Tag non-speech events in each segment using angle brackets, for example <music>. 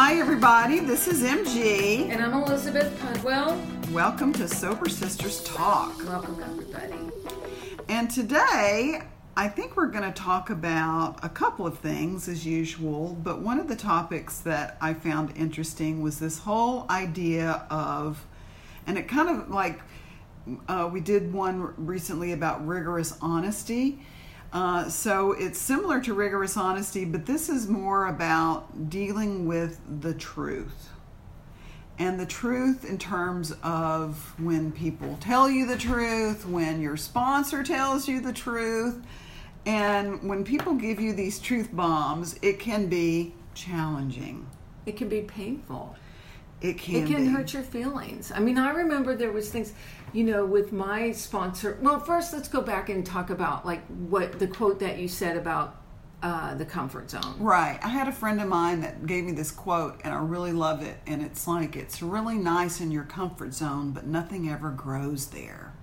Hi, everybody. This is MG. And I'm Elizabeth Pudwell. Welcome to Sober Sisters Talk. Welcome, everybody. And today, I think we're going to talk about a couple of things as usual, but one of the topics that I found interesting was this whole idea of, and it kind of like uh, we did one recently about rigorous honesty. Uh, so it's similar to rigorous honesty, but this is more about dealing with the truth. And the truth in terms of when people tell you the truth, when your sponsor tells you the truth, and when people give you these truth bombs, it can be challenging. It can be painful. It can. It can be. hurt your feelings. I mean, I remember there was things, you know, with my sponsor. Well, first, let's go back and talk about like what the quote that you said about uh, the comfort zone. Right. I had a friend of mine that gave me this quote, and I really love it. And it's like, it's really nice in your comfort zone, but nothing ever grows there.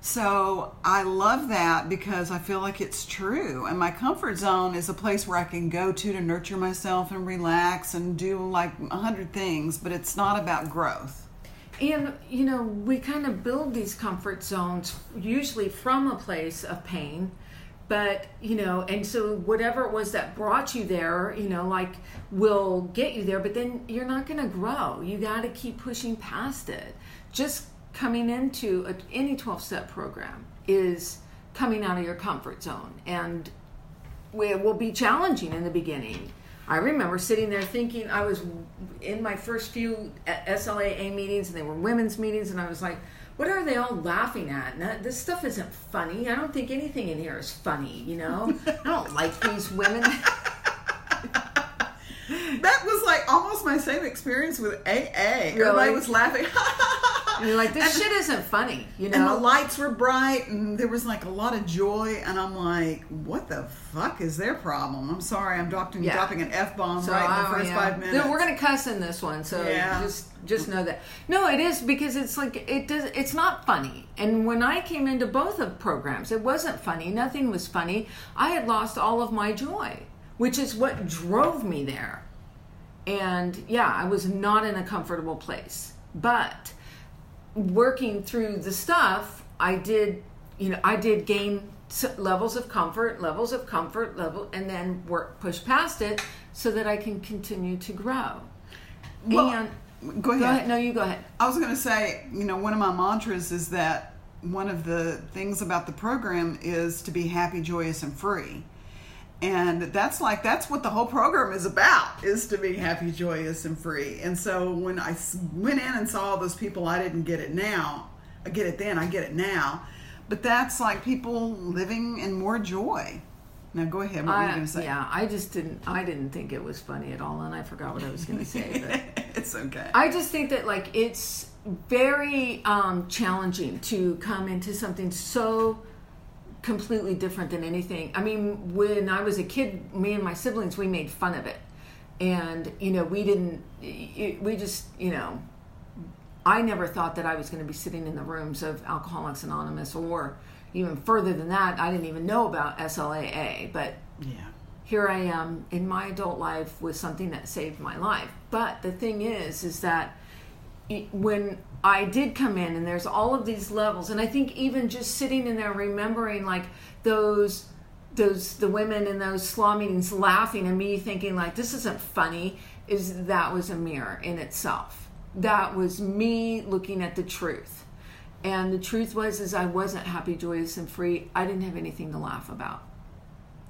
So I love that because I feel like it's true. And my comfort zone is a place where I can go to to nurture myself and relax and do like a hundred things, but it's not about growth. And, you know, we kind of build these comfort zones usually from a place of pain. But, you know, and so whatever it was that brought you there, you know, like will get you there, but then you're not going to grow. You got to keep pushing past it. Just coming into a, any 12 step program is coming out of your comfort zone. And it will be challenging in the beginning. I remember sitting there thinking, I was in my first few SLAA meetings, and they were women's meetings, and I was like, what are they all laughing at? That, this stuff isn't funny. I don't think anything in here is funny, you know? I don't like these women. <laughs> That was like almost my same experience with AA. Everybody was laughing. <laughs> And you're like, this And- shit isn't funny, you know? And the lights were bright, and there was like a lot of joy. And I'm like, what the fuck is their problem? I'm sorry, I'm dropping, Yeah. dropping an f bomb So, right in the oh, first yeah. five minutes. No, We're gonna cuss in this one, so Yeah. just just know that. No, it is because it's like it does. It's not funny. And when I came into both of programs, it wasn't funny. Nothing was funny. I had lost all of my joy, which is what drove me there. And yeah, I was not in a comfortable place, but working through the stuff, I did, you know, I did gain levels of comfort, levels of comfort, level, and then work push past it so that I can continue to grow. Well, and go ahead. go ahead. No, you go ahead. I was going to say, you know, one of my mantras is that one of the things about the program is to be happy, joyous, and free. And that's like that's what the whole program is about is to be happy, joyous, and free. And so when i went in and saw all those people, I didn't get it now. I get it then. I get it now. But that's like people living in more joy. Now go ahead. What were you I, going to say? yeah, I just didn't. I didn't think it was funny at all, and I forgot what I was going to say. But <laughs> it's okay. I just think that like it's very um, challenging to come into something so completely different than anything. I mean, when I was a kid, me and my siblings we made fun of it, and you know we didn't. We just you know. I never thought that I was going to be sitting in the rooms of Alcoholics Anonymous or even further than that. I didn't even know about SLAA, but yeah. here I am in my adult life with something that saved my life. But the thing is, is that when I did come in and there's all of these levels, and I think even just sitting in there remembering like those those the women in those SLAA meetings laughing and me thinking like this isn't funny is that was a mirror in itself. That was me looking at the truth. And the truth was is I wasn't happy, joyous and free. I didn't have anything to laugh about.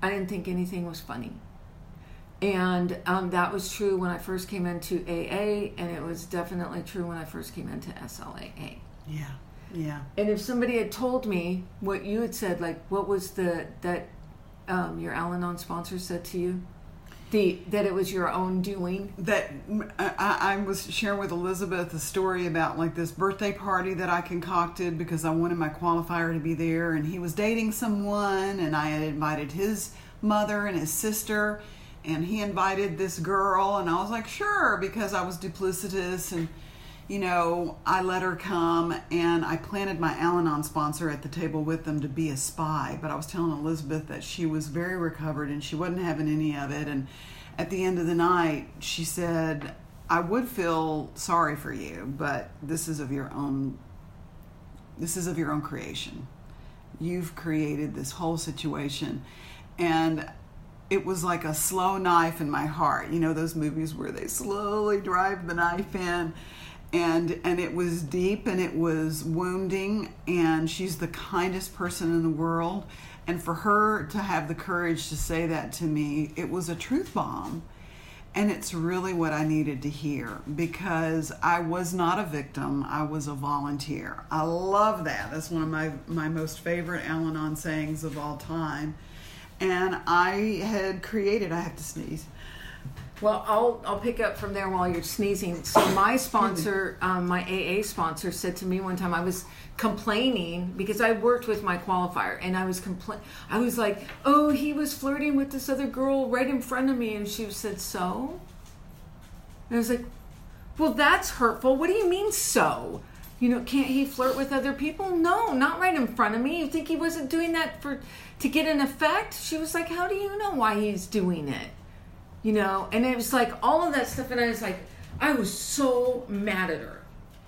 I didn't think anything was funny. And um, that was true when I first came into AA, and it was definitely true when I first came into SLAA. Yeah. Yeah. And if somebody had told me what you had said, like what was the that um, your Al-Anon sponsor said to you, the that it was your own doing. that I, I was sharing with Elizabeth a story about like this birthday party that I concocted because I wanted my qualifier to be there, and he was dating someone, and I had invited his mother and his sister, and he invited this girl, and I was like, sure, because I was duplicitous and. You know, I let her come and I planted my Al Anon sponsor at the table with them to be a spy. But I was telling Elizabeth that she was very recovered and she wasn't having any of it. And at the end of the night, she said, I would feel sorry for you, but this is of your own this is of your own creation. You've created this whole situation and it was like a slow knife in my heart. You know those movies where they slowly drive the knife in and and it was deep and it was wounding and she's the kindest person in the world and for her to have the courage to say that to me, it was a truth bomb. And it's really what I needed to hear because I was not a victim, I was a volunteer. I love that. That's one of my, my most favorite Al Anon sayings of all time. And I had created, I have to sneeze. Well, I'll I'll pick up from there while you're sneezing. So my sponsor, um, my AA sponsor, said to me one time I was complaining because I worked with my qualifier and I was compla- I was like, "Oh, he was flirting with this other girl right in front of me," and she said, "So." And I was like, "Well, that's hurtful. What do you mean so?" You know, can't he flirt with other people? No, not right in front of me. You think he wasn't doing that for to get an effect? She was like, "How do you know why he's doing it?" you know and it was like all of that stuff and i was like i was so mad at her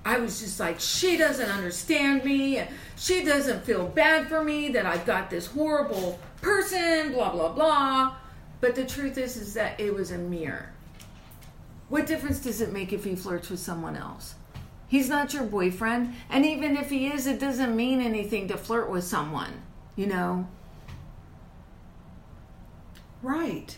i was just like she doesn't understand me she doesn't feel bad for me that i've got this horrible person blah blah blah but the truth is is that it was a mirror what difference does it make if he flirts with someone else he's not your boyfriend and even if he is it doesn't mean anything to flirt with someone you know right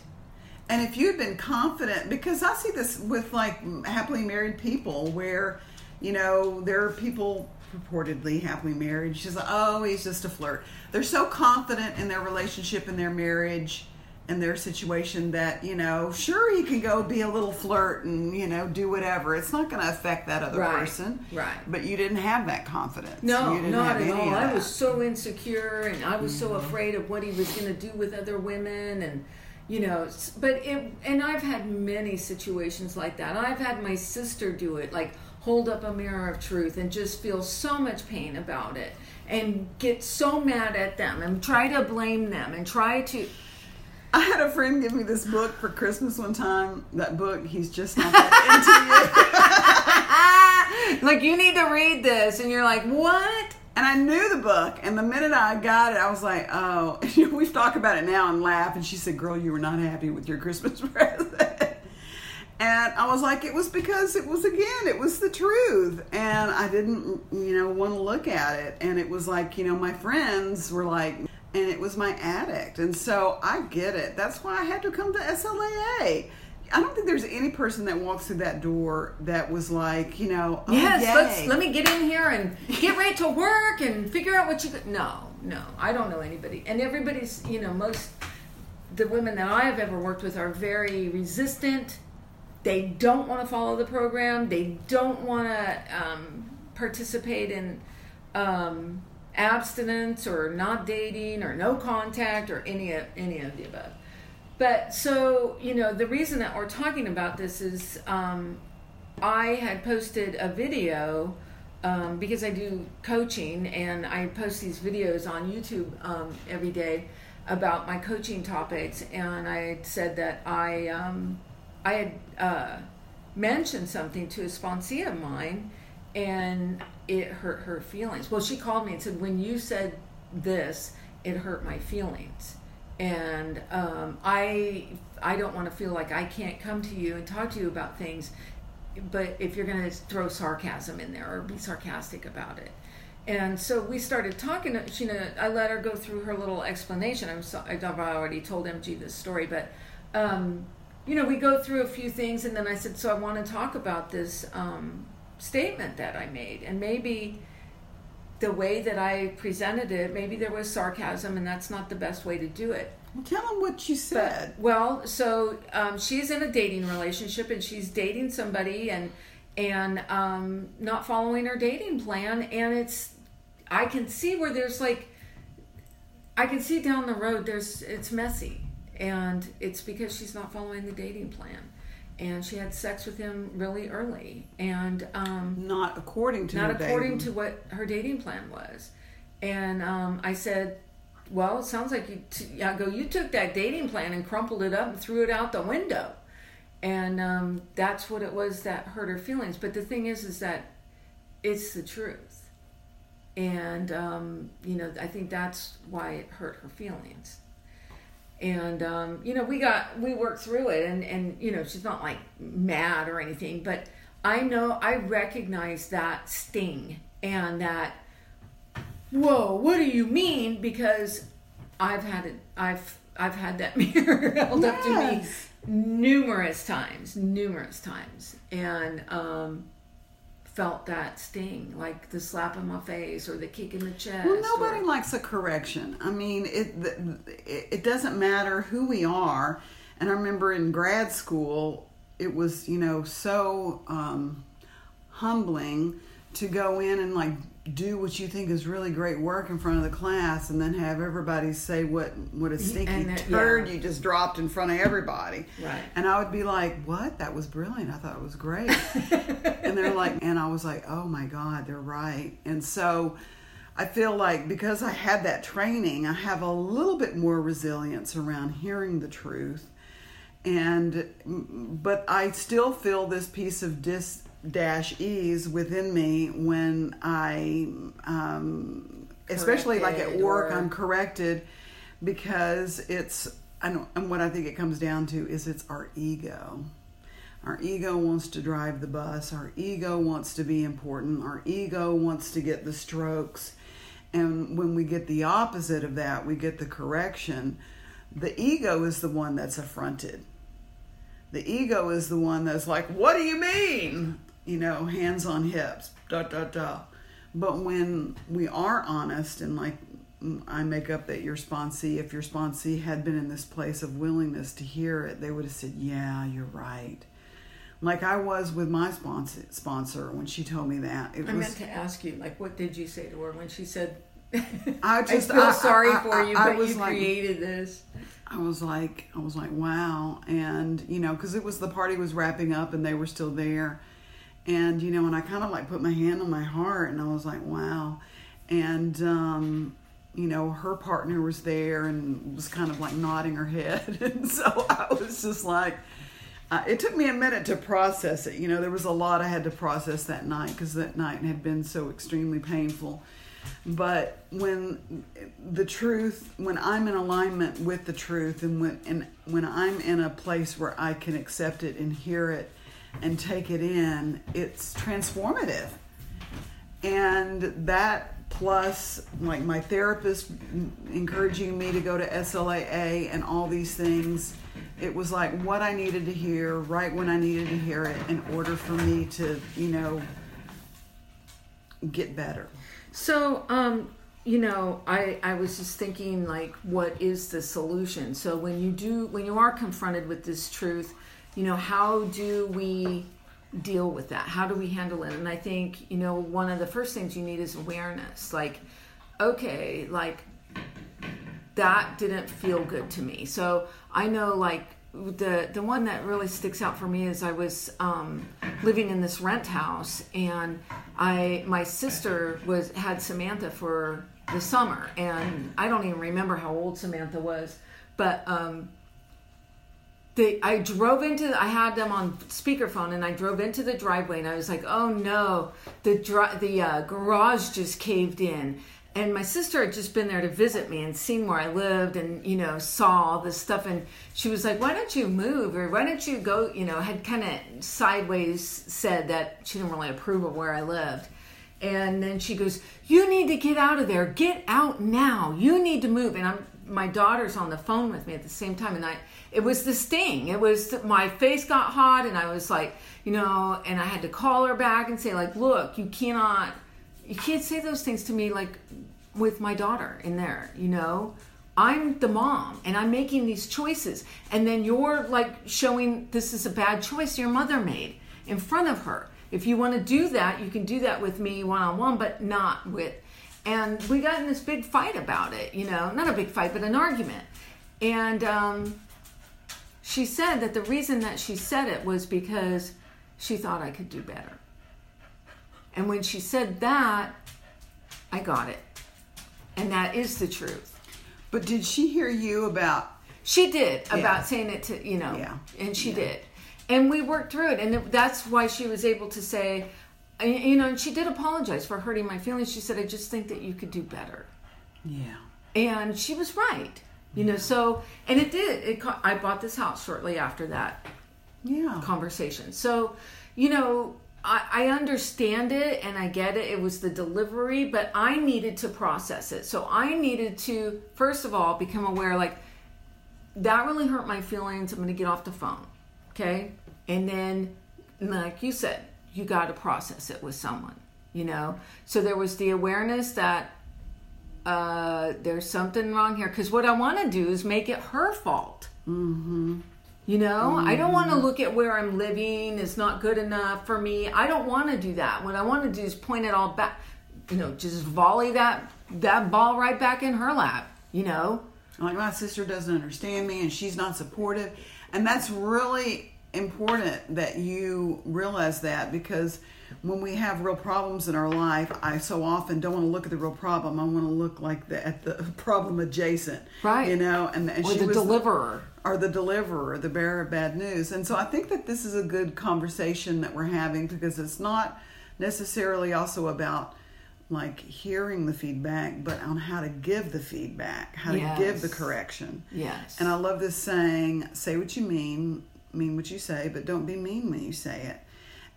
and if you'd been confident, because I see this with like happily married people where, you know, there are people purportedly happily married. She's like, oh, he's just a flirt. They're so confident in their relationship and their marriage and their situation that, you know, sure, you can go be a little flirt and, you know, do whatever. It's not going to affect that other Right, person. right. But you didn't have that confidence. No, you didn't not at all. I. Mm-hmm. was so insecure and I was so afraid of what he was going to do with other women and you know, but it and I've had many situations like that. I've had my sister do it like hold up a mirror of truth and just feel so much pain about it and get so mad at them and try to blame them and try to I had a friend give me this book for Christmas one time. That book, he's just not that into you. like you need to read this and you're like, "What?" And I knew the book, and the minute I got it, I was like, "Oh." <laughs> We've talked about it now and laugh. And she said, "Girl, you were not happy with your Christmas <laughs> present." And I was like, "It was because it was again, it was the truth, and I didn't, you know, want to look at it." And it was like, you know, my friends were like, and it was my addict, and so I get it. That's why I had to come to SLAA. I don't think there's any person that walks through that door that was like, you know, oh, Yes, yay. let's let me get in here and get right to work and figure out what you could. No, no, I don't know anybody. And everybody's, you know, most the women that I have ever worked with are very resistant. They don't want to follow the program. They don't want to um, participate in um, abstinence or not dating or no contact or any of any of the above. But so you know, the reason that we're talking about this is um, I had posted a video um, because I do coaching and I post these videos on YouTube um, every day about my coaching topics, and I said that I um, I had uh, mentioned something to a sponsee of mine, and it hurt her feelings. Well, she called me and said, "When you said this, it hurt my feelings." and um, I I don't want to feel like I can't come to you and talk to you about things, but if you're going to throw sarcasm in there or be sarcastic about it, and so we started talking. She, know, I let her go through her little explanation. I'm so, I've already told MG this story, but um, you know we go through a few things, and then I said, so I want to talk about this um, statement that I made, and maybe the way that I presented it, maybe there was sarcasm, and that's not the best way to do it. Well, tell him what you said. But, well, so um, she's in a dating relationship, and she's dating somebody, and and um, not following her dating plan, and it's I can see where there's like I can see down the road there's it's messy, and it's because she's not following the dating plan, and she had sex with him really early, and um, not according to not according dating. to what her dating plan was. And um, I said, "Well, it sounds like you." T-. I go, "You took that dating plan and crumpled it up and threw it out the window." and um, that's what it was that hurt her feelings. But the thing is, is that it's the truth, and um, you know, I think that's why it hurt her feelings. And um, you know, we got we worked through it, and and you know, she's not like mad or anything, but I know I recognize that sting and that. Whoa, what do you mean? Because I've had it. I've I've had that <laughs> mirror held yes. up to me numerous times, numerous times, and um, felt that sting, like the slap in my face or the kick in the chest. Well, nobody or, likes a correction. I mean, it, it it doesn't matter who we are. And I remember in grad school, it was you know so um, humbling to go in and like do what you think is really great work in front of the class and then have everybody say what what a stinky that, turd yeah. you just dropped in front of everybody. Right. And i would be like what? That was brilliant. I thought it was great. <laughs> And they're like and i was like oh my god they're right. And so i feel like because i had that training i have a little bit more resilience around hearing the truth. And mm, but i still feel this piece of dis dash ease within me when I, um, especially like at work, or... I'm corrected because it's, and, and what I think it comes down to is it's our ego. Our ego wants to drive the bus. Our ego wants to be important. Our ego wants to get the strokes. And when we get the opposite of that, we get the correction. The ego is the one that's affronted. The ego is the one that's like, What do you mean? You know, hands on hips, da da da. But when we are honest and like I make up that your sponsee, if your sponsee had been in this place of willingness to hear it, they would have said, "Yeah, you're right." Like I was with my sponsor, sponsor when she told me that. It I was, meant to ask you, like, what did you say to her when she said, "I <laughs> just I feel I, sorry I, for you, but you like, created this." I was like, I was like, wow, and you know, because it was the party was wrapping up and they were still there, and you know and i kind of like put my hand on my heart and i was like wow. And um you know her partner was there and was kind of like nodding her head. <laughs> And so i was just like uh, it took me a minute to process it. You know there was a lot i had to process that night because that night had been so extremely painful. But when the truth when i'm in alignment with the truth and when and when i'm in a place where i can accept it and hear it and take it in, it's transformative. And that plus like my therapist encouraging me to go to SLAA and all these things, it was like what I needed to hear right when I needed to hear it in order for me to, you know, get better. So, um, you know, I, I was just thinking like what is the solution? So when you do when you are confronted with this truth, you know, how do we deal with that? How do we handle it? And I think, you know, one of the first things you need is awareness. Like, okay, like that didn't feel good to me. So I know like the the one that really sticks out for me is I was um, living in this rent house and I my sister was had Samantha for the summer and I don't even remember how old Samantha was, but um, they I drove into I had them on speakerphone and I drove into the driveway and I was like, "Oh no, the dri- the uh, garage just caved in." And my sister had just been there to visit me and seen where I lived and you know saw all this stuff and she was like, "Why don't you move or why don't you go?" You know, had kind of sideways said that she didn't really approve of where I lived. And then she goes, "You need to get out of there. Get out now. You need to move." And I'm my daughter's on the phone with me at the same time and I it was the sting. It was my face got hot, and I was like, you know, and I had to call her back and say, like, look, you cannot, you can't say those things to me, like, with my daughter in there, you know. I'm the mom and I'm making these choices. And then you're like showing this is a bad choice your mother made in front of her. If you want to do that, you can do that with me one on one, but not with. And we got in this big fight about it, you know, not a big fight, but an argument. And um, she said that the reason that she said it was because she thought I could do better. And when she said that, I got it. And that is the truth. But did she hear you about She did about saying it to, you know. Yeah. And she yeah. did. And we worked through it, and it- that's why she was able to say, you know, and she did apologize for hurting my feelings. She said, "I just think that you could do better," Yeah. and she was right. You know, so and it did. It I bought this house shortly after that Yeah. conversation. So, you know, I, I understand it and I get it. It was the delivery, but I needed to process it. So I needed to, first of all, become aware like, that really hurt my feelings. I'm going to get off the phone. Okay. And then, like you said, you got to process it with someone, you know? So there was the awareness that uh, there's something wrong here. Because what I want to do is make it her fault. You know, I don't want to look at where I'm living is not good enough for me. I don't want to do that. What I want to do is point it all back, you know, just volley that that ball right back in her lap, you know. like my sister doesn't understand me and she's not supportive and that's really important that you realize that because when we have real problems in our life i so often don't want to look at the real problem i want to look like the at the <laughs> problem adjacent Right. you know and, and Or she the was deliverer. or the deliverer, the bearer of bad news. And so I think that this is a good conversation that we're having because it's not necessarily also about like hearing the feedback, but on how to give the feedback, how to give the correction. Yes. And I love this saying, say what you mean, mean what you say, but don't be mean when you say it.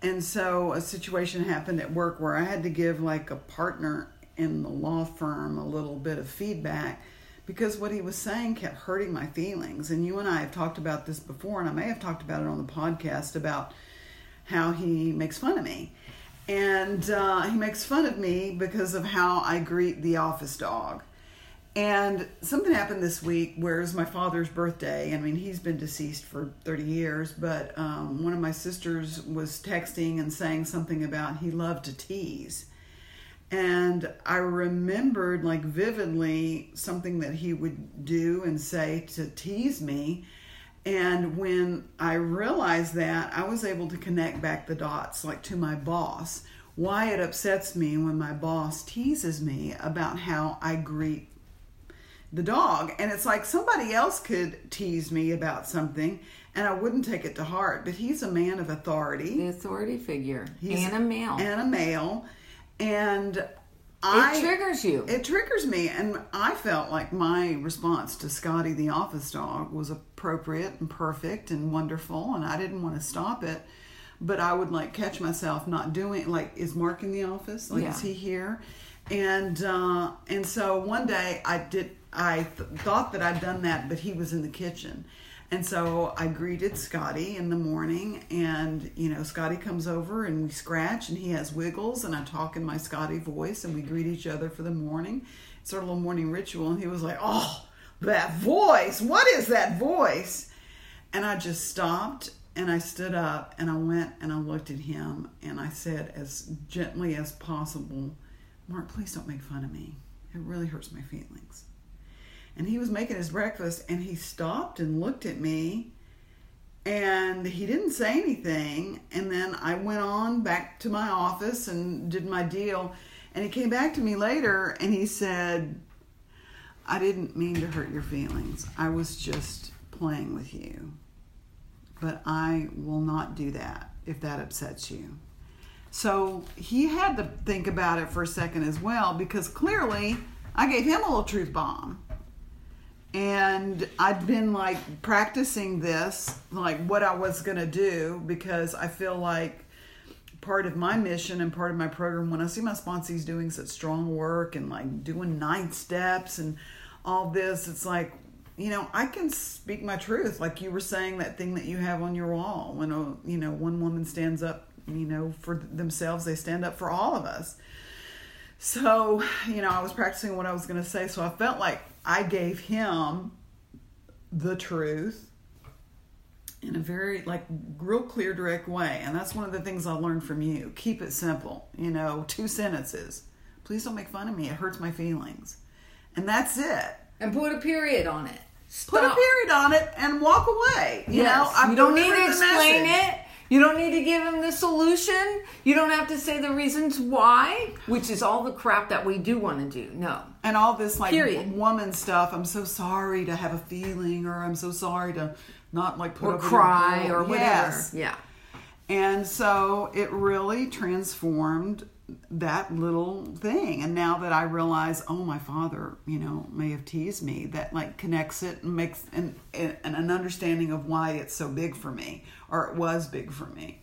And so a situation happened at work where I had to give like a partner in the law firm a little bit of feedback because what he was saying kept hurting my feelings. And you and I have talked about this before, and I may have talked about it on the podcast about how he makes fun of me. And uh, he makes fun of me because of how I greet the office dog. And something happened this week where it was my father's birthday. I mean, he's been deceased for 30 years, but um, one of my sisters was texting and saying something about he loved to tease. And I remembered, like, vividly something that he would do and say to tease me. And when I realized that, I was able to connect back the dots, like to my boss. Why it upsets me when my boss teases me about how I greet the dog. And it's like somebody else could tease me about something and I wouldn't take it to heart. But he's a man of authority The authority figure. He's- and a male. and a male. And I it triggers you. it triggers me and i felt like my response to scotty the office dog was appropriate and perfect and wonderful and i didn't want to stop it but i would like catch myself not doing like is mark in the office? Like is he here? And uh and so one day i did i th- thought that i'd done that but he was in the kitchen. And so I greeted Scotty in the morning, and you know, Scotty comes over and we scratch, and he has wiggles, and I talk in my Scotty voice, and we greet each other for the morning. It's our little morning ritual, and he was like, "Oh, that voice! What is that voice?" And I just stopped, and I stood up, and I went and I looked at him, and I said as gently as possible, "Mark, please don't make fun of me. It really hurts my feelings." and he was making his breakfast and he stopped and looked at me and he didn't say anything and then i went on back to my office and did my deal and he came back to me later and he said i didn't mean to hurt your feelings. I was just playing with you. But i will not do that if that upsets you. So he had to think about it for a second as well because clearly I gave him a little truth bomb. And I'd been like practicing this, like what I was going to do, because I feel like part of my mission and part of my program, when I see my sponsees doing such strong work and like doing nine steps and all this, it's like, you know, I can speak my truth. Like you were saying, that thing that you have on your wall when, a, you know, one woman stands up, you know, for themselves, they stand up for all of us. So, you know, I was practicing what I was going to say. So I felt like I gave him the truth in a very, like, real clear, direct way. And that's one of the things I learned from you. Keep it simple, you know, two sentences. Please don't make fun of me. It hurts my feelings. And that's it. and put a period on it. Put a period on it and walk away. You Yes. know, I've you don't need to explain message. it. You don't need to give him the solution. You don't have to say the reasons why, which is all the crap that we do want to do. No. And all this like Period. woman stuff. I'm so sorry to have a feeling, or I'm so sorry to not like put Or cry or whatever. Yes. Yeah. And so it really transformed that little thing. And now that I realize, oh, my father, you know, may have teased me, that like connects it and makes an, an understanding of why it's so big for me, or it was big for me.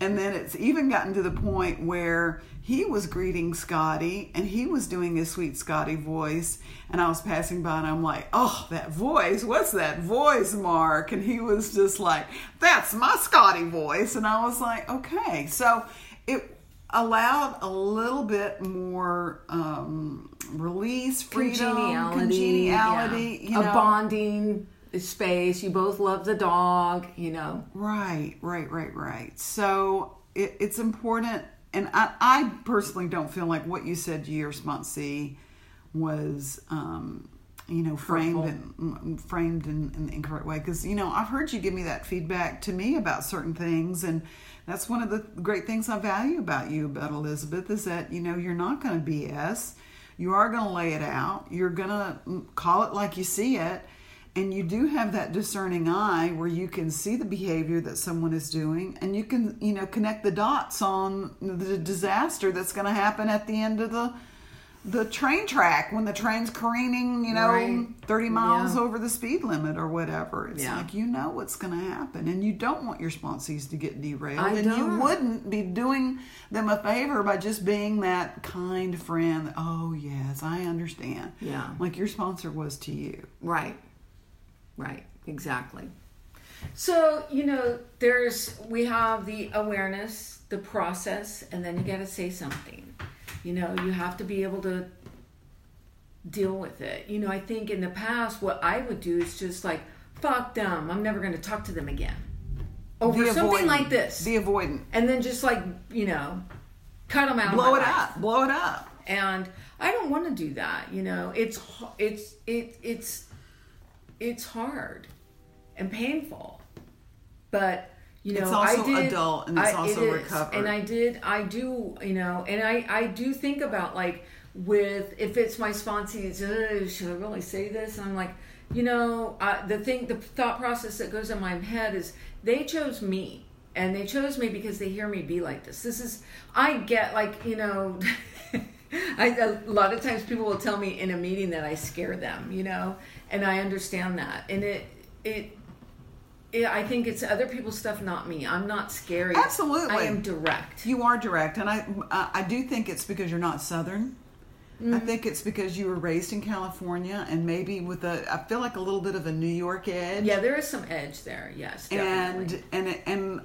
And then it's even gotten to the point where he was greeting Scotty and he was doing his sweet Scotty voice. And I was passing by and I'm like, oh, that voice, what's that voice, Mark? And he was just like, that's my Scotty voice. And I was like, okay. So it allowed a little bit more um, release, freedom, Congeniality. congeniality, yeah. you know. A bonding space. You both love the dog, you know. Right, right, right, right. So it, it's important, and I, I personally don't feel like what you said to your sponsee was, um, you know, framed and framed in, in the incorrect way. Because you know, I've heard you give me that feedback to me about certain things, and that's one of the great things I value about you, about Elizabeth, is that you know you're not going to BS. You are going to lay it out. You're going to call it like you see it and you do have that discerning eye where you can see the behavior that someone is doing and you can you know connect the dots on the disaster that's going to happen at the end of the the train track when the train's careening you know Right. 30 miles Yeah. over the speed limit or whatever it's Yeah. like you know what's going to happen and you don't want your sponsees to get derailed I and you don't. wouldn't be doing them a favor by just being that kind friend oh yes i understand Yeah. like your sponsor was to you Right. Right. Exactly. So, you know, there's, we have the awareness, the process, and then you got to say something. You know, you have to be able to deal with it. You know, I think in the past, what I would do is just like, fuck them. I'm never going to talk to them again. Over Be something like this. Be avoidant. and then just like, you know, cut them out Blow of it life up. Blow it up. and I don't want to do that. You know, it's it's it it's it's hard and painful, but you know, It's also I did, adult and it's I- also it recovered. And I did, I do, you know, and I I do think about like with if it's my sponsees, "Ugh, should I really say this? And I'm like, you know, uh, the thing, the thought process that goes in my head is they chose me. And they chose me because they hear me be like this. This is, I get like, you know, <laughs> I, a lot of times people will tell me in a meeting that I scare them, you know, and I understand that. And it, it, I think it's other people's stuff, not me. I'm not scary. Absolutely. I am direct. You are direct, and I I I do think it's because you're not Southern. Mm-hmm. I think it's because you were raised in California, and maybe with a I feel like a little bit of a New York edge. Yeah, there is some edge there. Yes, definitely. and and and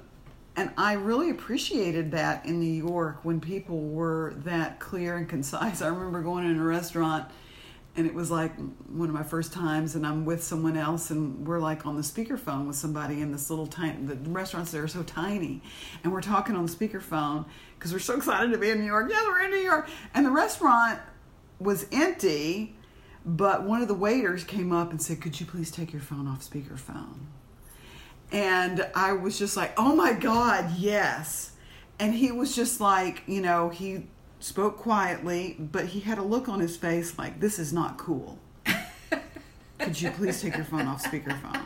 and I really appreciated that in New York when people were that clear and concise. <laughs> I remember going in a restaurant and it was like one of my first times and I'm with someone else and we're like on the speakerphone with somebody in this little tiny the restaurants there are so tiny and we're talking on the speakerphone because we're so excited to be in New York. Yeah, we're in New York. And the restaurant was empty, but one of the waiters came up and said, "Could you please take your phone off speakerphone?" And I was just like, oh my God, yes. And he was just like, you know, he spoke quietly, but he had a look on his face like, this is not cool. Could you please take your phone off speakerphone?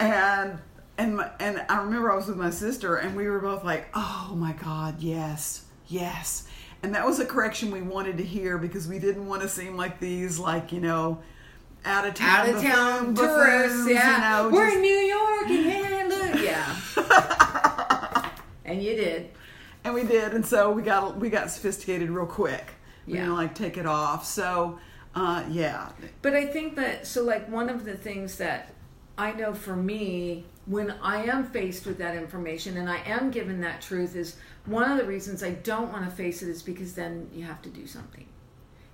And and my, and I remember I was with my sister and we were both like, "Oh my god, yes. Yes." And that was a correction we wanted to hear because we didn't want to seem like these like, you know, out of town Out of town tourists, yeah. you know, We're just- in New York, and yeah, look, <laughs> yeah. and you did. And we did and so we got we got sophisticated real quick we Yeah. yeah. like take it off so uh, yeah But I think that so like one of the things that I know for me when I am faced with that information and I am given that truth is one of the reasons I don't want to face it is because then you have to do something.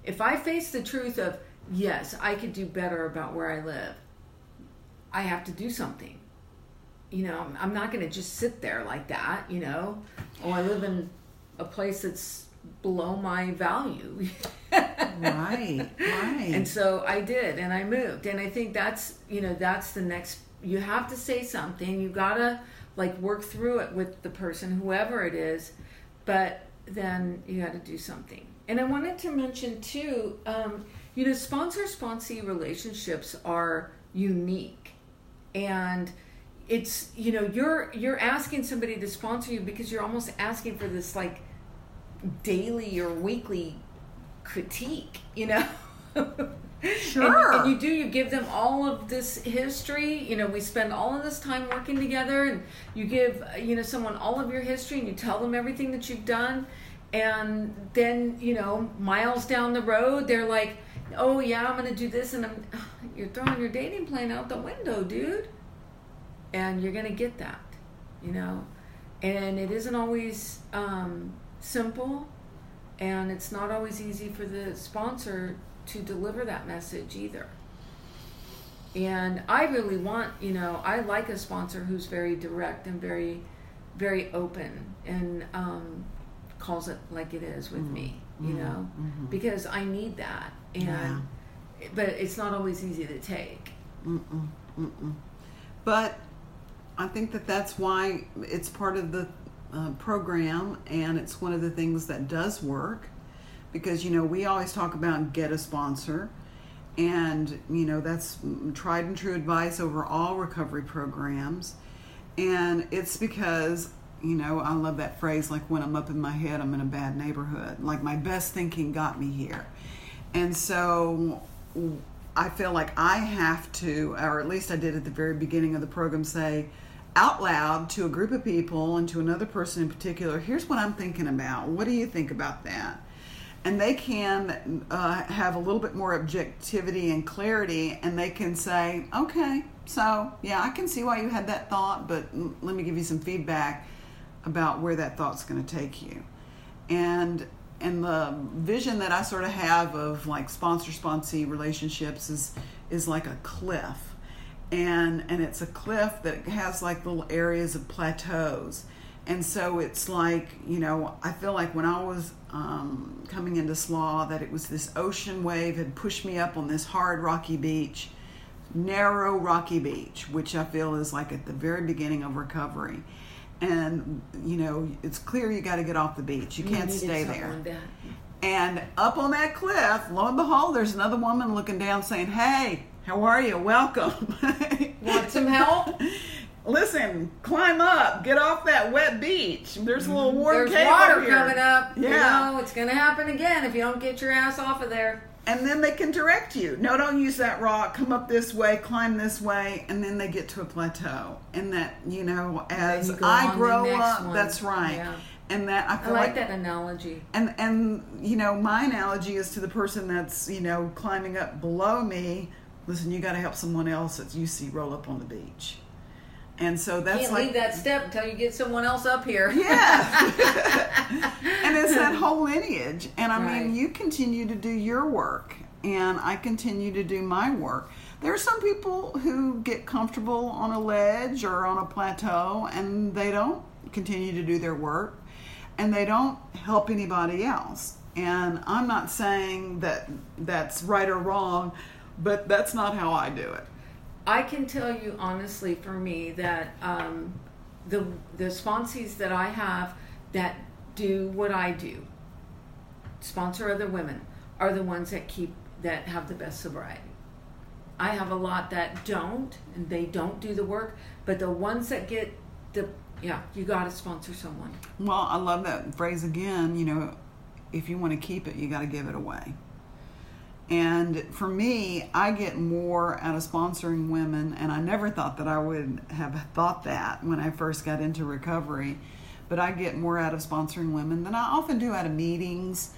If I face the truth of yes, I could do better about where I live, I have to do something. You know, I'm- not going to just sit there like that, you know. Oh, I live in a place that's below my value. right <laughs> right And so I did, and I moved. And I think that's, you know, that's the next, you have to say something. You gotta like work through it with the person, whoever it is, but then you got to do something. And I wanted to mention too, um, you know, sponsor sponsee relationships are unique, and it's you know you're you're asking somebody to sponsor you because you're almost asking for this like daily or weekly critique, you know. Sure. <laughs> And, and, you do, you give them all of this history. You know, we spend all of this time working together, and you give, you know, someone all of your history and you tell them everything that you've done. And then, you know, miles down the road, they're like, oh, yeah, I'm going to do this. And I'm, <sighs> you're throwing your dating plan out the window, dude. And you're going to get that, you know. And it isn't always um, simple, and it's not always easy for the sponsor to deliver that message either. And I really want, you know, I like a sponsor who's very direct and very, very open and um, calls it like it is with mm-hmm. me, you mm-hmm. know, mm-hmm. because I need that. And, yeah. but it's not always easy to take. Mm-mm. Mm-mm. But I think that that's why it's part of the uh, program and it's one of the things that does work because you know we always talk about get a sponsor and you know that's tried and true advice over all recovery programs and it's because you know i love that phrase like when i'm up in my head i'm in a bad neighborhood. Like my best thinking got me here. And so i feel like i have to or at least i did at the very beginning of the program say out loud to a group of people and to another person in particular here's what i'm thinking about. What do you think about that? And they can uh, have a little bit more objectivity and clarity and they can say okay so yeah i can see why you had that thought but let me give you some feedback about where that thought's going to take you. And and the vision that i sort of have of like sponsor sponsee relationships is is like a cliff and and it's a cliff that has like little areas of plateaus and so it's like you know i feel like when i was um, coming into SLAA that it was this ocean wave had pushed me up on this hard rocky beach, narrow rocky beach, which I feel is like at the very beginning of recovery. And you know, it's clear you got to get off the beach. You, can't stay there. and up on that cliff, lo and behold, there's another woman looking down saying, Hey, how are you? Welcome. <laughs> Want some help? listen, climb up, get off that wet beach. There's a little mm-hmm. warm There's water coming up. Yeah, you know, it's going to happen again if you don't get your ass off of there. And then they can direct you. No, don't use that rock. Come up this way, climb this way, and then they get to a plateau. And that you know, as you I grow up, one. that's right. Yeah. And that I feel I like, like that analogy. And and you know, my analogy is to the person that's you know climbing up below me. Listen, you got to help someone else that you see roll up on the beach and so that's Can't like leave that step until you get someone else up here. <laughs> Yeah, <laughs> and it's that whole lineage. And I right. mean, you continue to do your work, and I continue to do my work. There are some people who get comfortable on a ledge or on a plateau, and they don't continue to do their work, and they don't help anybody else. And I'm not saying that that's right or wrong, but that's not how I do it. I can tell you honestly, for me, that um, the the sponsees that I have that do what I do, sponsor other women, are the ones that keep that have the best sobriety. I have a lot that don't, and they don't do the work, but the ones that get the yeah, you got to sponsor someone. Well, I love that phrase again. You know, if you want to keep it, you got to give it away. And for me, I get more out of sponsoring women, and I never thought that I would have thought that when I first got into recovery. But I get more out of sponsoring women than I often do out of meetings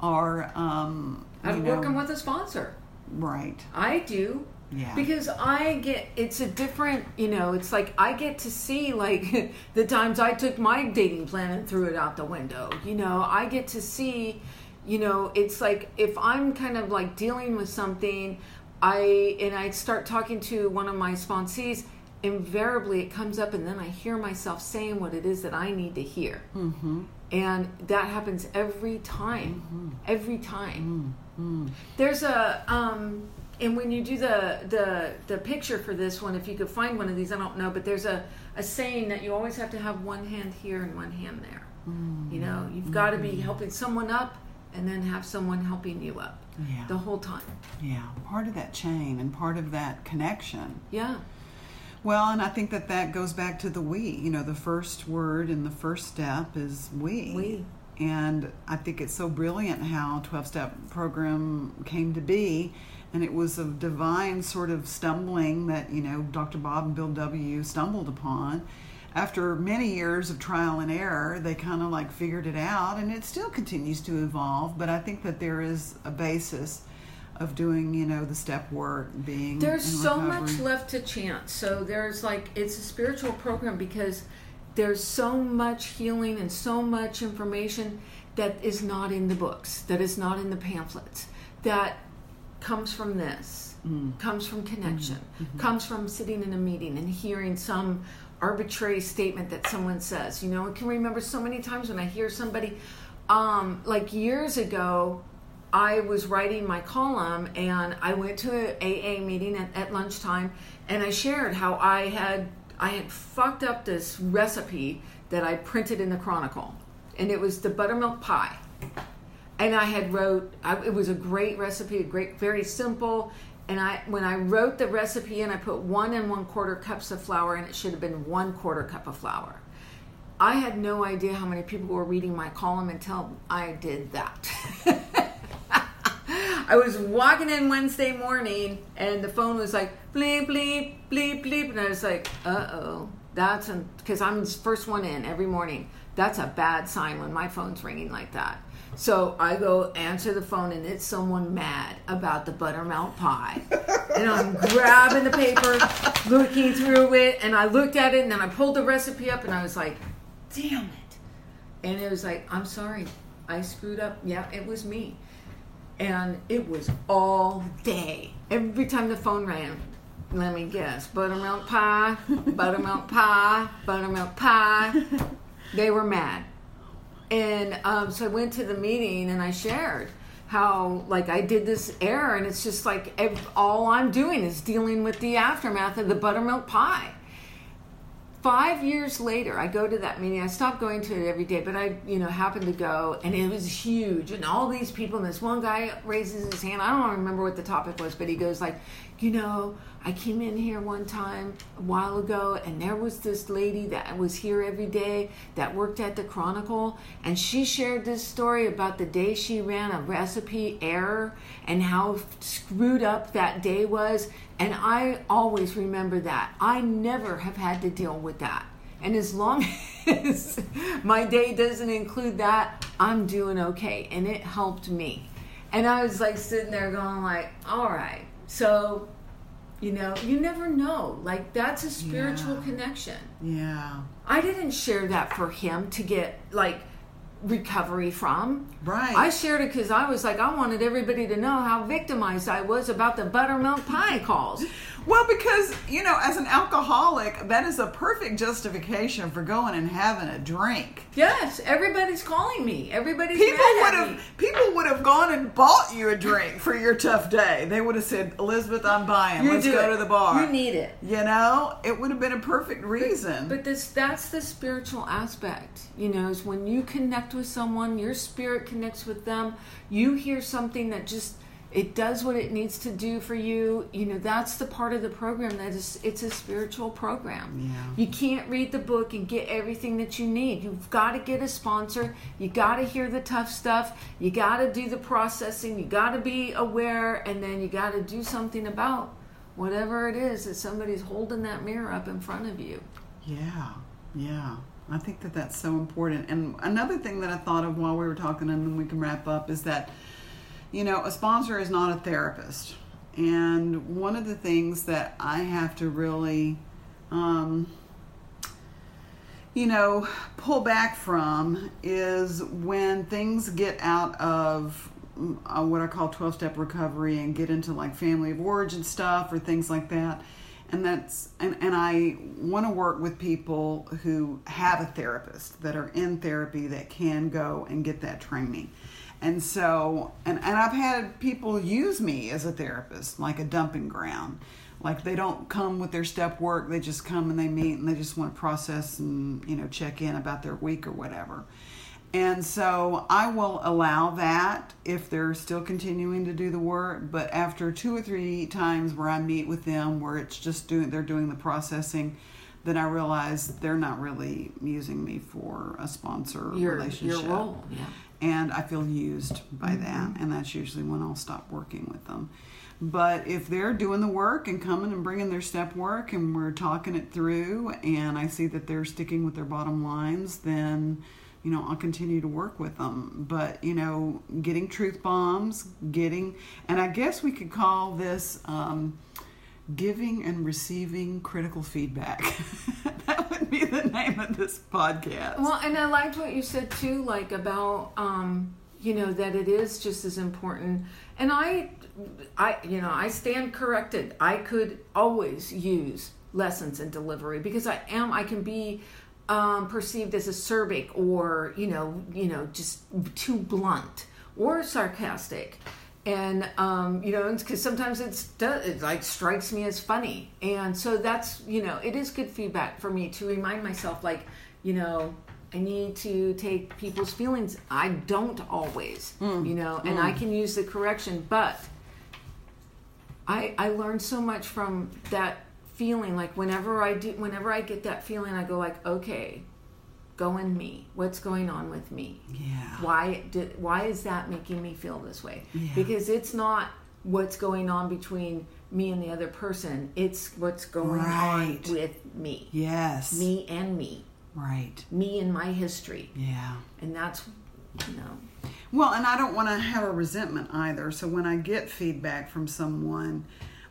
or um, out working with a sponsor. Right. I do. Yeah. Because I get it's a different, you know, it's like I get to see like <laughs> the times I took my dating plan and threw it out the window. You know, I get to see you know it's like if i'm kind of like dealing with something i and i start talking to one of my sponsees invariably it comes up and then i hear myself saying what it is that i need to hear mm-hmm. and that happens every time mm-hmm. every time mm-hmm. there's a um and when you do the the the picture for this one if you could find one of these i don't know but there's a a saying that you always have to have one hand here and one hand there. Mm. You know, you've got to be helping someone up and then have someone helping you up Yeah. the whole time. Yeah. Part of that chain and part of that connection. Yeah. Well, and I think that that goes back to the we. You know, the first word and the first step is we. We. And I think it's so brilliant how 12 step program came to be. And it was a divine sort of stumbling that, you know, Dr. Bob and Bill W. stumbled upon. After many years of trial and error, they kind of like figured it out, and it still continues to evolve. But I think that there is a basis of doing, you know, the step work, being There's so much left to chance. So there's like it's a spiritual program because there's so much healing and so much information that is not in the books, that is not in the pamphlets, that comes from this, mm. comes from connection, mm-hmm. Mm-hmm. comes from sitting in a meeting and hearing some arbitrary statement that someone says. You know, I can remember so many times when I hear somebody, um, like years ago, I was writing my column and I went to an AA meeting at, at lunchtime and I shared how I had I had fucked up this recipe that I printed in the Chronicle, and it was the buttermilk pie. And I had wrote I, it was a great recipe, a great, very simple. And I when I wrote the recipe in, I put one and one quarter cups of flour, and it should have been one quarter cup of flour. I had no idea how many people were reading my column until I did that. <laughs> I was walking in Wednesday morning and the phone was like bleep bleep bleep bleep and I was like, uh oh, that's because I'm the first one in every morning. That's a bad sign when my phone's ringing like that. So I go answer the phone and it's someone mad about the buttermilk pie. and I'm grabbing the paper, looking through it, and I looked at it and then I pulled the recipe up and I was like, damn it. And it was like, I'm sorry, I screwed up. Yeah, it was me. And it was all day. Every time the phone rang, let me guess, buttermilk pie, buttermilk pie, buttermilk pie. They were mad. And um, so I went to the meeting and I shared how like I did this error and it's just like all I'm doing is dealing with the aftermath of the buttermilk pie five years later i go to that meeting. I stopped going to it every day but i you know happened to go and it was huge. And all these people and this one guy raises his hand. I don't remember what the topic was but he goes like you know i came in here one time a while ago and there was this lady that was here every day that worked at the chronicle and she shared this story about the day she ran a recipe error and how screwed up that day was and I always remember that. I never have had to deal with that. And as long <laughs> as my day doesn't include that, I'm doing okay. And it helped me. And I was like sitting there going like, all right. So, you know, you never know. Like that's a spiritual Yeah. connection. Yeah. I didn't share that for him to get like recovery from. Right. I shared it because I was like, I wanted everybody to know how victimized I was about the buttermilk pie calls. Well, because, you know, as an alcoholic, that is a perfect justification for going and having a drink. Yes, everybody's calling me. Everybody's People would have me. people would have gone and bought you a drink for your tough day. They would have said, "Elizabeth, I'm buying. You Let's go it. to the bar." You need it. You know, it would have been a perfect reason. But this that's the spiritual aspect. You know, is when you connect with someone, your spirit connects with them, you hear something that just it does what it needs to do for you. You know, that's the part of the program that is it's a spiritual program. Yeah. You can't read the book and get everything that you need. You've got to get a sponsor. You got to hear the tough stuff. You got to do the processing. You got to be aware and then you got to do something about whatever it is that somebody's holding that mirror up in front of you. Yeah, yeah. I think that that's so important. And another thing that I thought of while we were talking, and then we can wrap up, is that, you know, a sponsor is not a therapist. And one of the things that I have to really, um, you know, pull back from is when things get out of mm, uh, what I call 12 step recovery and get into like family of origin stuff or things like that. And that's, and, and I want to work with people who have a therapist that are in therapy that can go and get that training. And so, and, and I've had people use me as a therapist, like a dumping ground. like they don't come with their step work they just come and they meet and they just want to process and you know check in about their week or whatever and so i will allow that if they're still continuing to do the work but after two or three times where i meet with them where it's just doing they're doing the processing then i realize they're not really using me for a sponsor Your relationship your role, yeah. And I feel used by that, and that's usually when I'll stop working with them. But if they're doing the work and coming and bringing their step work, and we're talking it through, and I see that they're sticking with their bottom lines, then you know I'll continue to work with them. But you know, getting truth bombs, getting, and I guess we could call this. Um, Giving and receiving critical feedback. <laughs> that would be the name of this podcast. Well, and I liked what you said too, like about um, you know that it is just as important. And I, I, you know, I stand corrected. I could always use lessons in delivery because I am. I can be um, perceived as acerbic or you know, you know, just too blunt or sarcastic. And um, you know, because sometimes it's it like strikes me as funny, and so that's you know, it is good feedback for me to remind myself, like, you know, I need to take people's feelings. I don't always, you know, and I can use the correction, but I I learned so much from that feeling. Like whenever I do, whenever I get that feeling, I go like, okay, go in me. What's going on with me? Yeah. Why did why is that making me feel this way? Yeah. Because it's not what's going on between me and the other person. It's what's going Right. on with me. Yes. Me and me. Right. Me and my history. Yeah. And that's you know Well, and I don't want to have a resentment either. So when I get feedback from someone,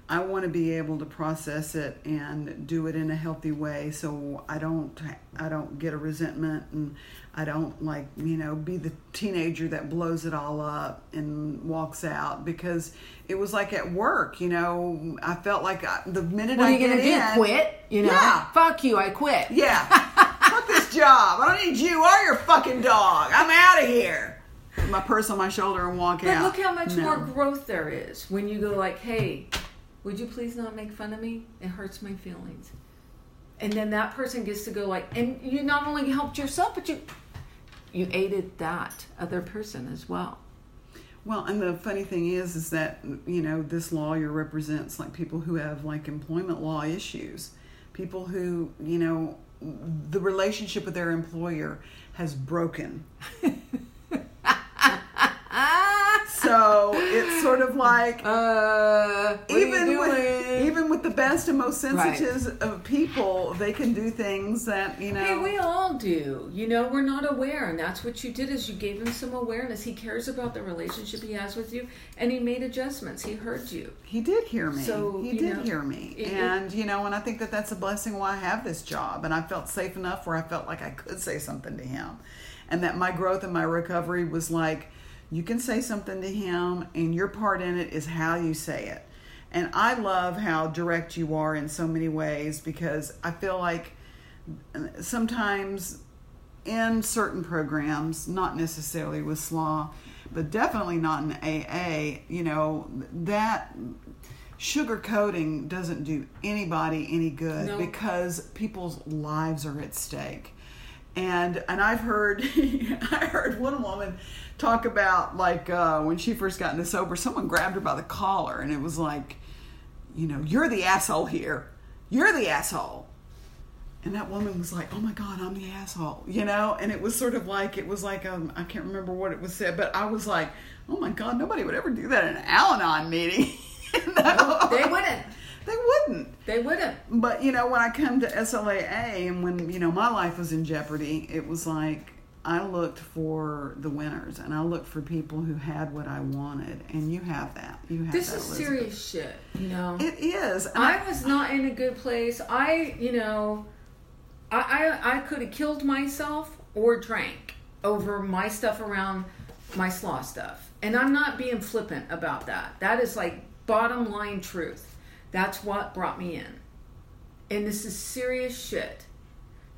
I want to be able to process it and do it in a healthy way so I don't I don't get a resentment and I don't like, you know, be the teenager that blows it all up and walks out because it was like at work, you know, I felt like I, the minute What I are you gonna get do? in, Quit? You know? Yeah. Fuck you, I quit. Yeah. Fuck this <laughs> job. I don't need you or your fucking dog. I'm out of here. Put my purse on my shoulder and walk But out. But look how much No. more growth there is when you go like, "Hey, would you please not make fun of me? It hurts my feelings." And then that person gets to go like, and you not only helped yourself, but you you aided that other person as well. Well, and the funny thing is, is that you know this lawyer represents like people who have like employment law issues, people who you know the relationship with their employer has broken. <laughs> so it's sort of like Uh, even with even with the best and most sensitive of people, they can do things that you know. Hey, we all do. You know, we're not aware, and that's what you did. Is you gave him some awareness. He cares about the relationship he has with you, and he made adjustments. He heard you. He did hear me. So, he did know, hear me. it- and, you know, and I think that that's a blessing why I have this job. And I felt safe enough where I felt like I could say something to him. And that my growth and my recovery was like, you can say something to him, and your part in it is how you say it. And I love how direct you are in so many ways because I feel like uh, sometimes in certain programs, not necessarily with SLAA, but definitely not in AA, you know, that sugarcoating doesn't do anybody any good No. because people's lives are at stake. And and I've heard <laughs> I heard one woman talk about like uh, when she first got into sober, someone grabbed her by the collar and it was like, you know, you're the asshole here. You're the asshole. And that woman was like, "Oh my God, I'm the asshole," you know. And it was sort of like it was like um, I can't remember what it was said, but I was like, "Oh my God, nobody would ever do that in an Al-Anon meeting." <laughs> no, They wouldn't. They wouldn't. They wouldn't. But you know, when I come to SLAA and when you know my life was in jeopardy, it was like I looked for the winners and I looked for people who had what I wanted, and you have that. You have This that, is Elizabeth. serious shit. You know. It is. And I was not in a good place. I, you know, I I, I could have killed myself or drank over my stuff around my SLAA stuff. And I'm not being flippant about that. That is like bottom line truth. That's what brought me in. And this is serious shit.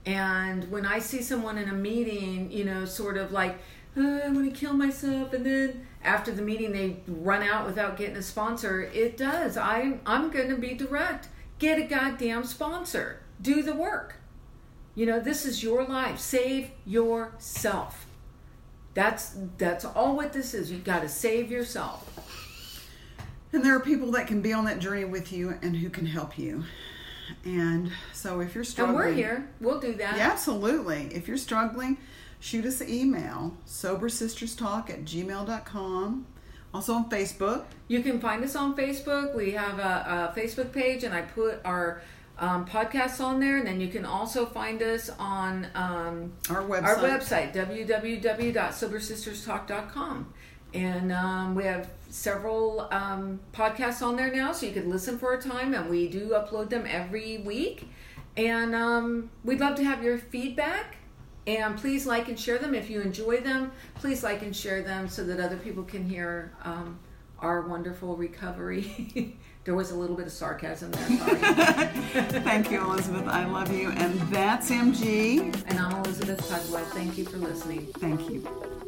And when I see someone in a meeting, you know, sort of like "Uh, I want to kill myself, and then after the meeting they run out without getting a sponsor. It does. I'm I'm going to be direct. Get a goddamn sponsor. Do the work. You know, this is your life. Save yourself. That's that's all what this is. You've got to save yourself. And there are people that can be on that journey with you and who can help you. And so if you're And struggling, we're here. We'll do that. Yeah, absolutely. If you're struggling, shoot us an email, sobersisterstalk at gmail.com. Also on Facebook. You can find us on Facebook. We have a, a Facebook page, and I put our um, podcasts on there. And then you can also find us on um, Our website. our website, www.sobersisterstalk.com. And um, we have several um, podcasts on there now, so you can listen for a time. And we do upload them every week. And um, we'd love to have your feedback. And please like and share them if you enjoy them. Please like and share them so that other people can hear um, our wonderful recovery. <laughs> there was a little bit of sarcasm there. <laughs> Thank you, Elizabeth. I love you. And that's MG. and I'm Elizabeth Pudwell. Thank you for listening. Thank you.